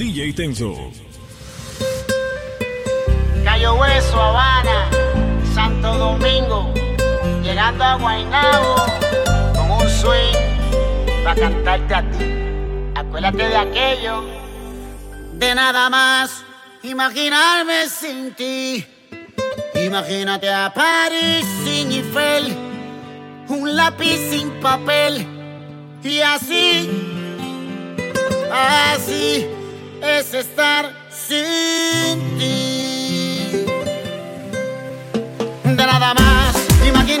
DJ Tenso. Cayo Hueso, Habana, Santo Domingo, llegando a Guaynabo con un swing para cantarte a ti. Acuérdate de aquello. De nada más imaginarme sin ti. Imagínate a París sin Eiffel, un lápiz sin papel y así, así es estar sin ti. De nada más, imagina.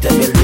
Que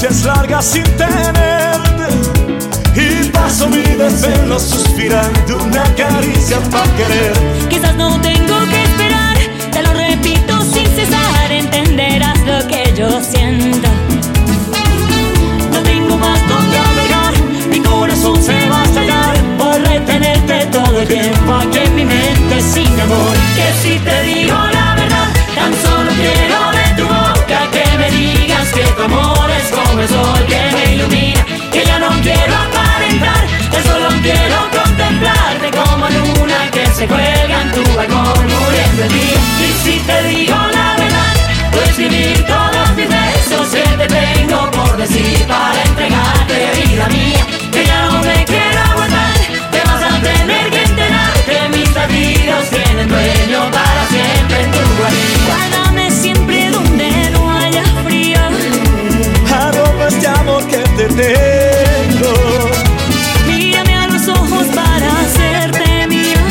La noche es larga sin tenerte y paso mi desvelo suspirando una caricia para querer. Quizás no tengo que esperar, te lo repito sin cesar, entenderás lo que yo siento. No tengo más donde alegar, mi corazón se va a estallar por retenerte todo el tiempo aquí en mi mente sin amor. Que si te digo la verdad, tan solo quiero de tu boca que me digas que tu amor como el que me ilumina, que ya no quiero aparentar, solo quiero contemplarte como luna que se cuelga en tu balcón muriendo el día. Y si te digo la verdad, a escribir todos mis besos que te tengo por decir para entregarte vida mía, que ya no me quiero aguantar, te vas a tener que enterar que mis latidos tienen dueño para siempre en tu guarida. Te tengo. Mírame a los ojos para hacerte mía.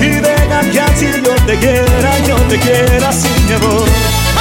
Y deja que así yo te quiera, yo te quiera sin mi amor.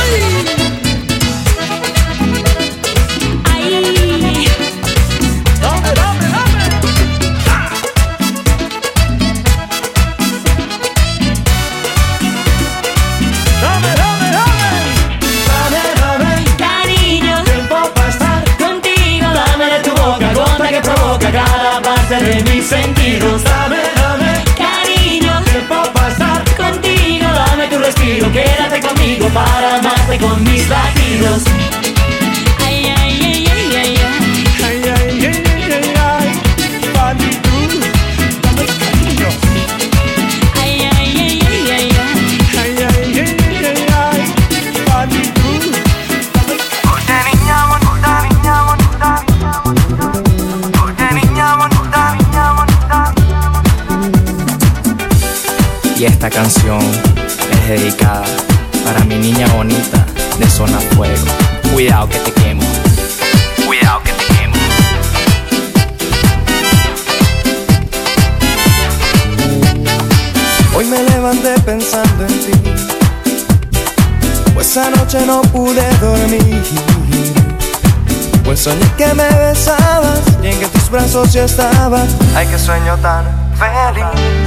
Soñé que me besabas y en que tus brazos yo estaba. Ay, qué sueño tan feliz,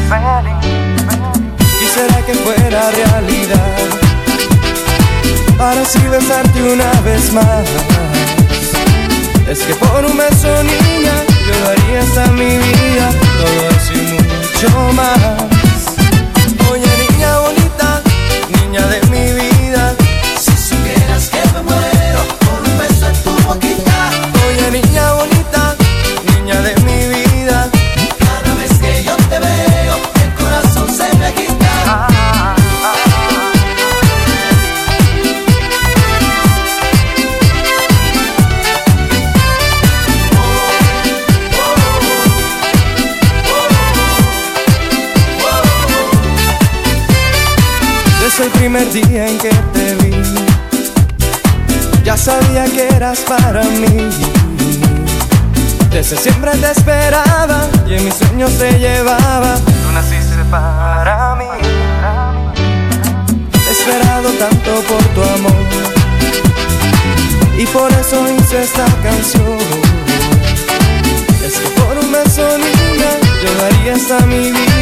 feliz. Quisiera que fuera realidad para así besarte una vez más. Es que por un beso, niña, yo daría hasta mi vida, todo eso y mucho más. Primer día en que te vi, ya sabía que eras para mí. Desde siempre te esperaba y en mis sueños te llevaba. Tú naciste para mí. He esperado tanto por tu amor. y por eso hice esta canción. Es que por un beso niña yo daría hasta mi vida,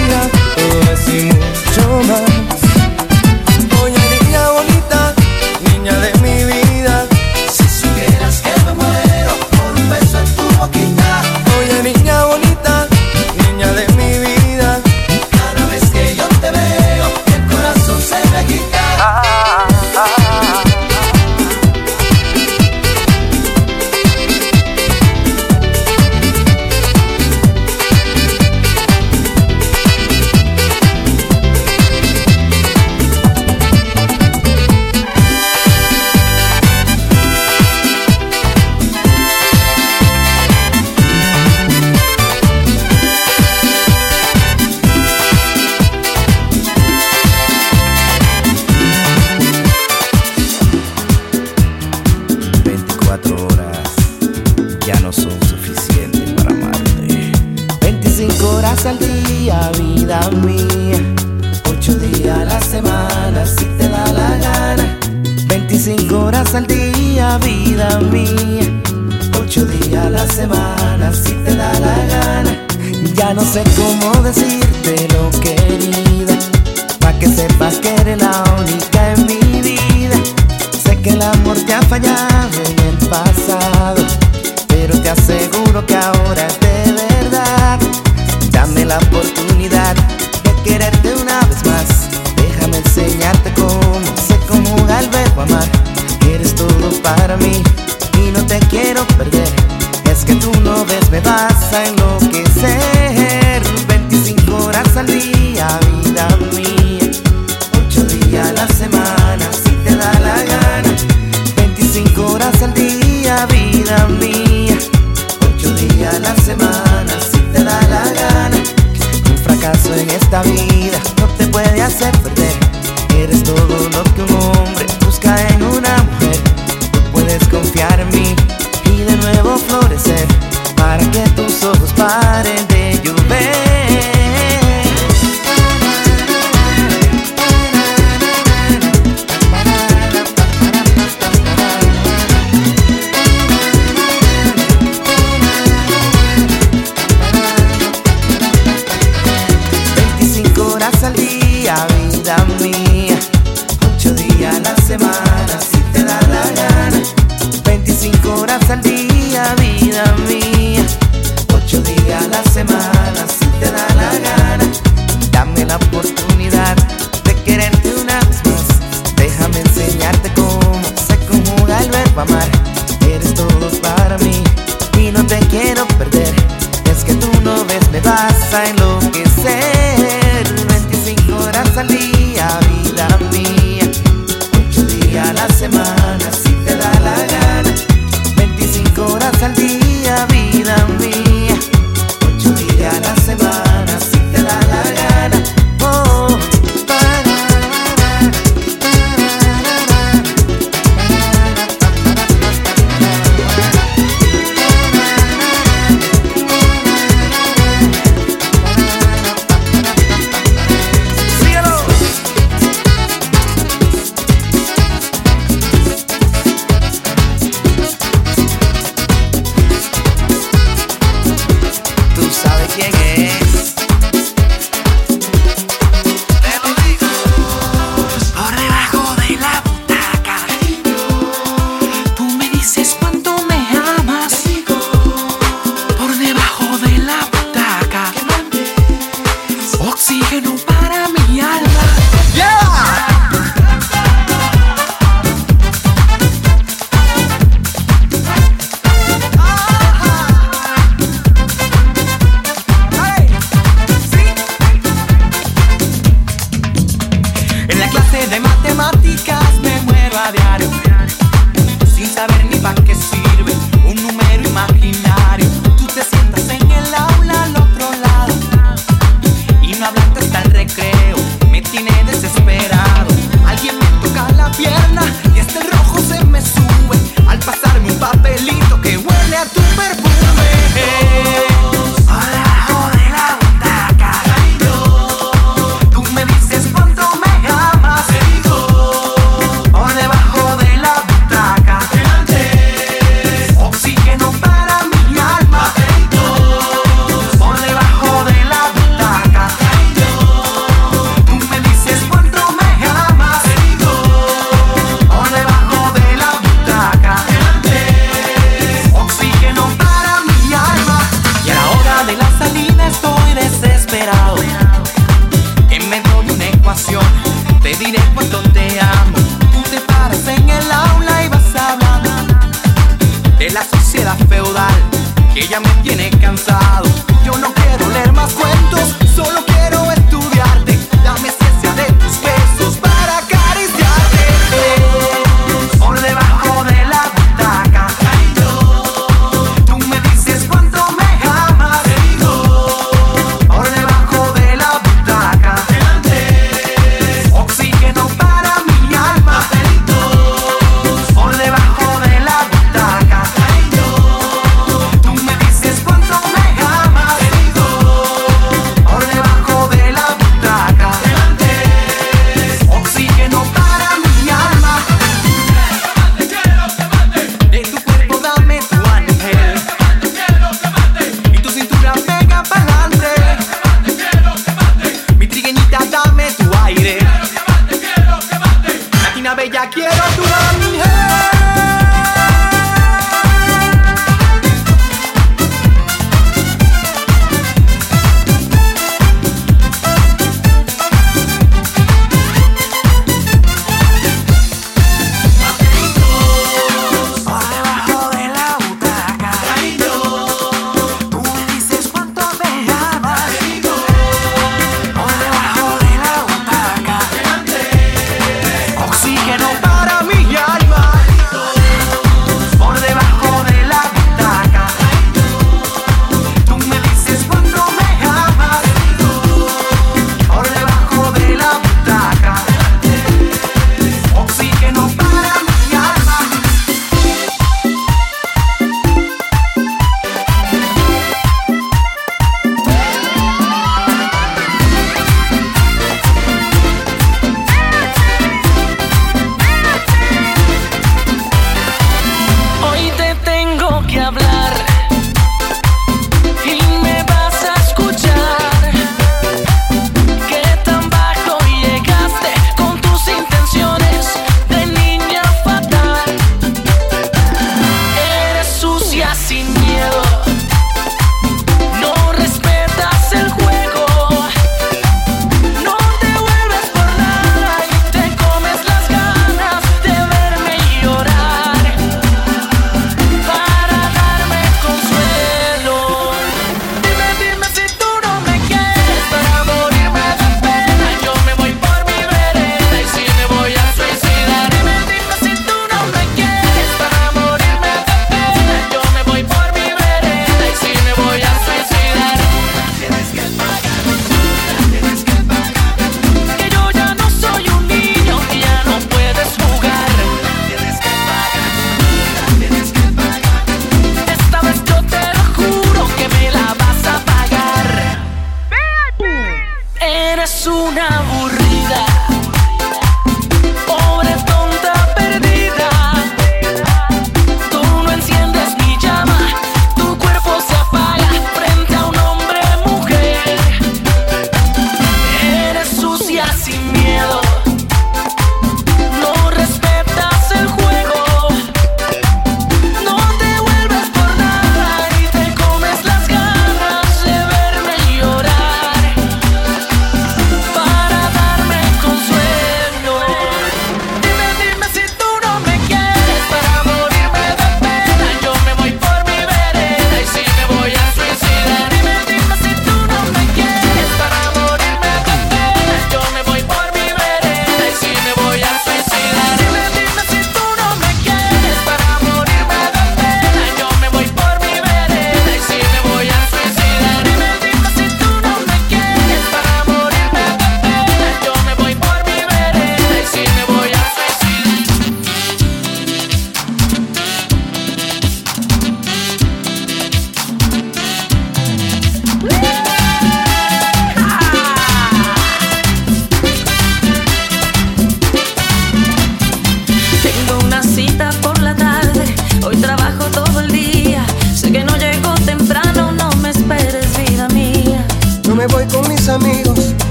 que no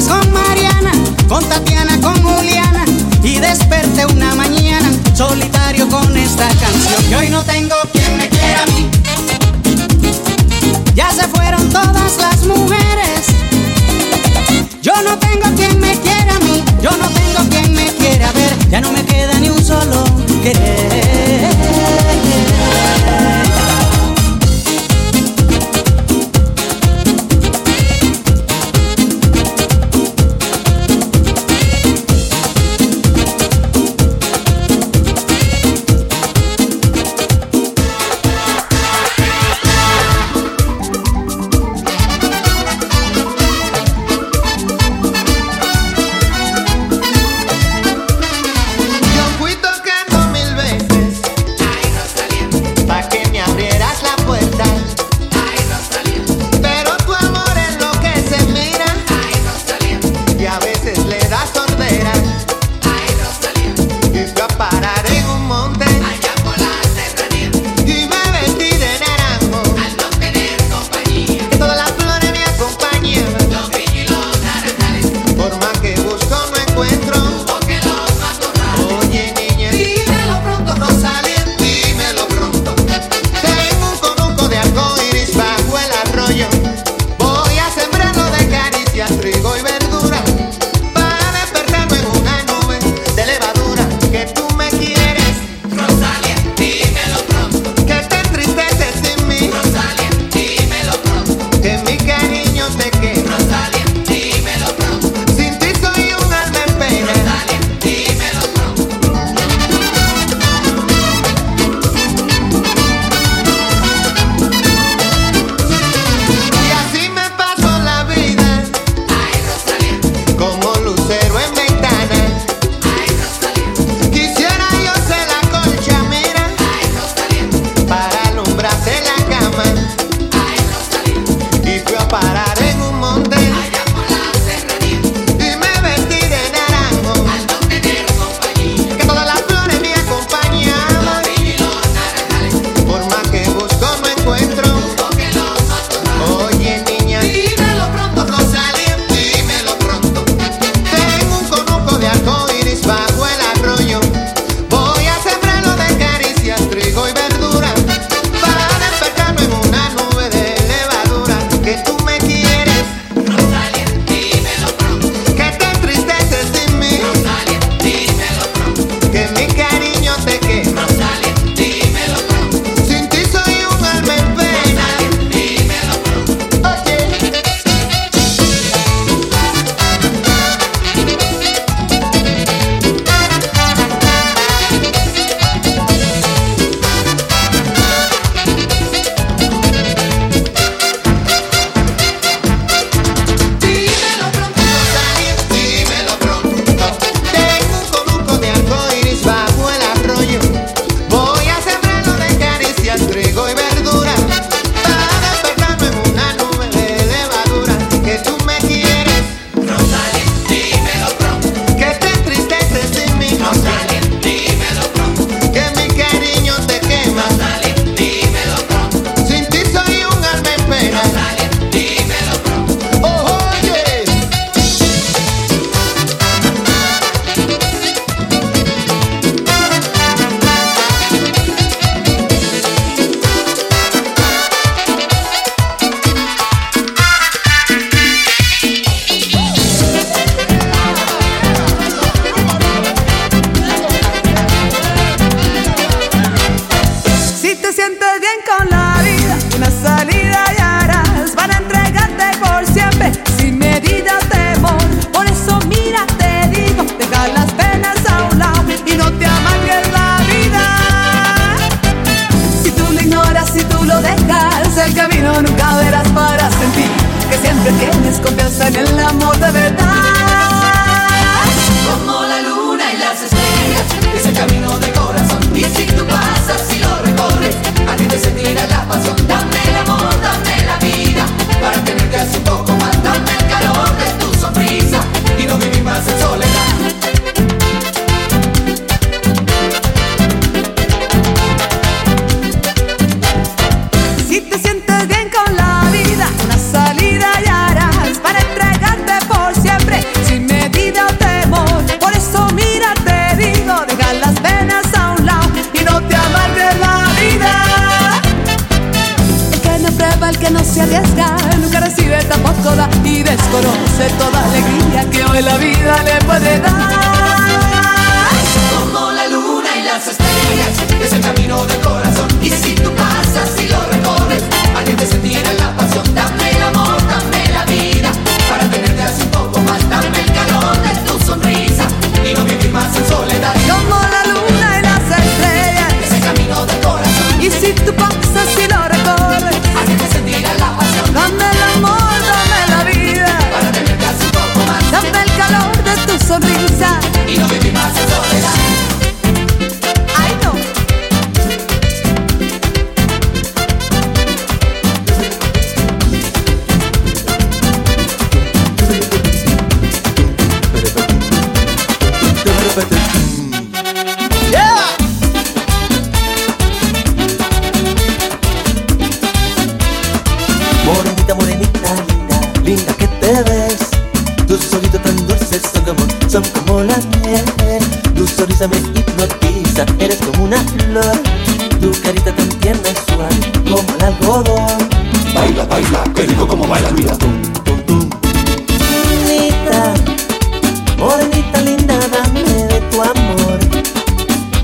con Mariana, con Tatiana, con Juliana y desperté una mañana solitario con esta canción. Y hoy no tengo quien me quiera a mí. Ya se fueron todas las mujeres. Yo no tengo quien me quiera a mí. Yo no tengo quien me quiera ver. Ya no me queda ni un solo querer.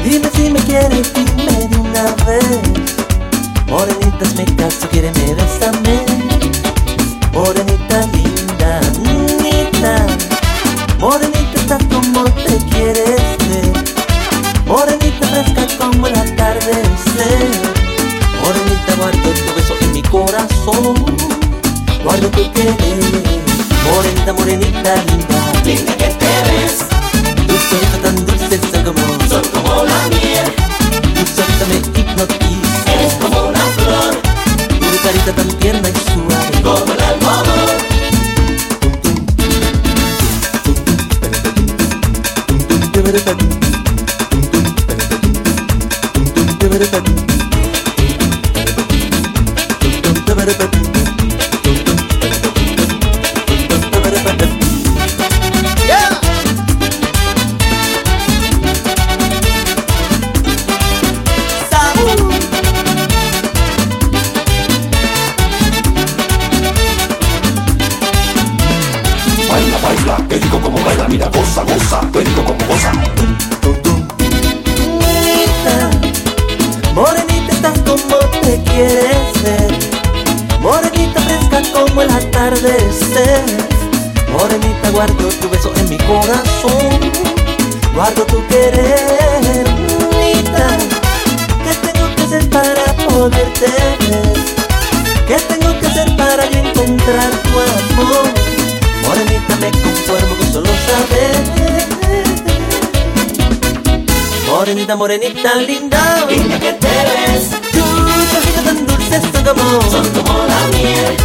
Dime si me quieres, dime de una vez. Morenita, me caso, quiere me besame. Morenita linda, niñita. Morenita, estás como te quieres. Morenita fresca como el atardecer. Morenita, guardo tu beso en mi corazón. Guardo tu querer. Morenita, morenita linda. Linda que te ves. Tu tan tristeza como Soy como la miel Tu salsa me hipnotiza Eres como una flor Tu carita tan tierna y suave Como el algodón bonita morenita linda Linda que te ves Tus ojitos tan dulces son como Son como la miel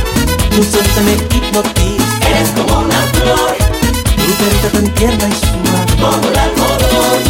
Tu sonrisa me hipnotiza Eres como una flor Tu carita tan tierna y suave Como el algodón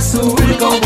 azul con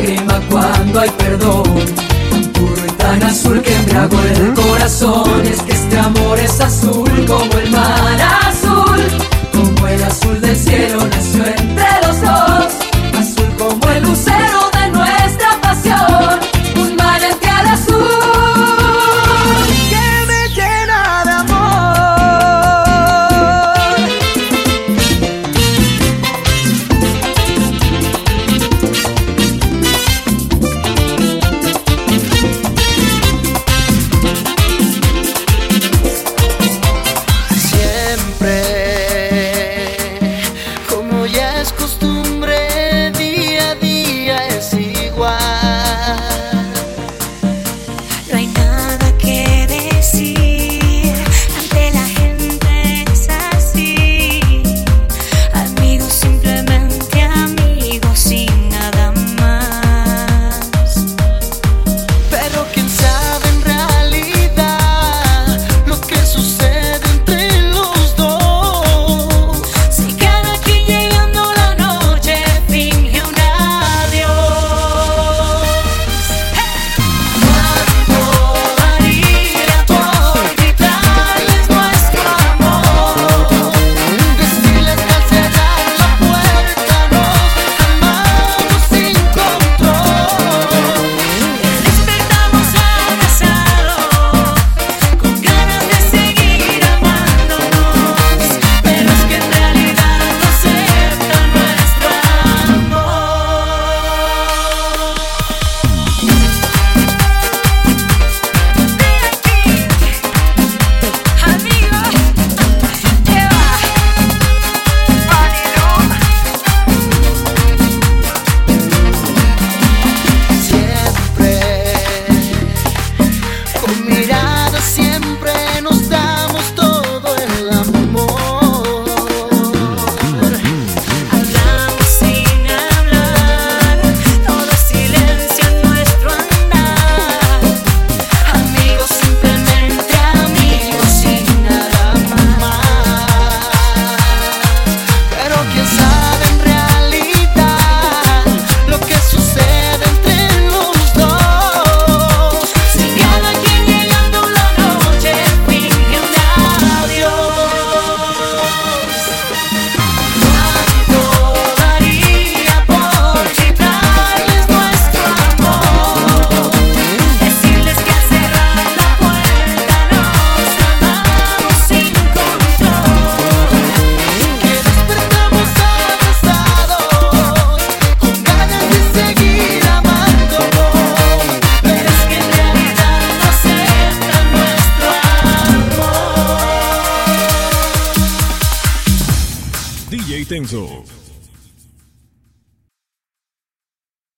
lágrima cuando hay perdón. Tan puro y tan azul que embriagó el corazón. Es que este amor es azul como el mar azul. Como el azul del cielo nació en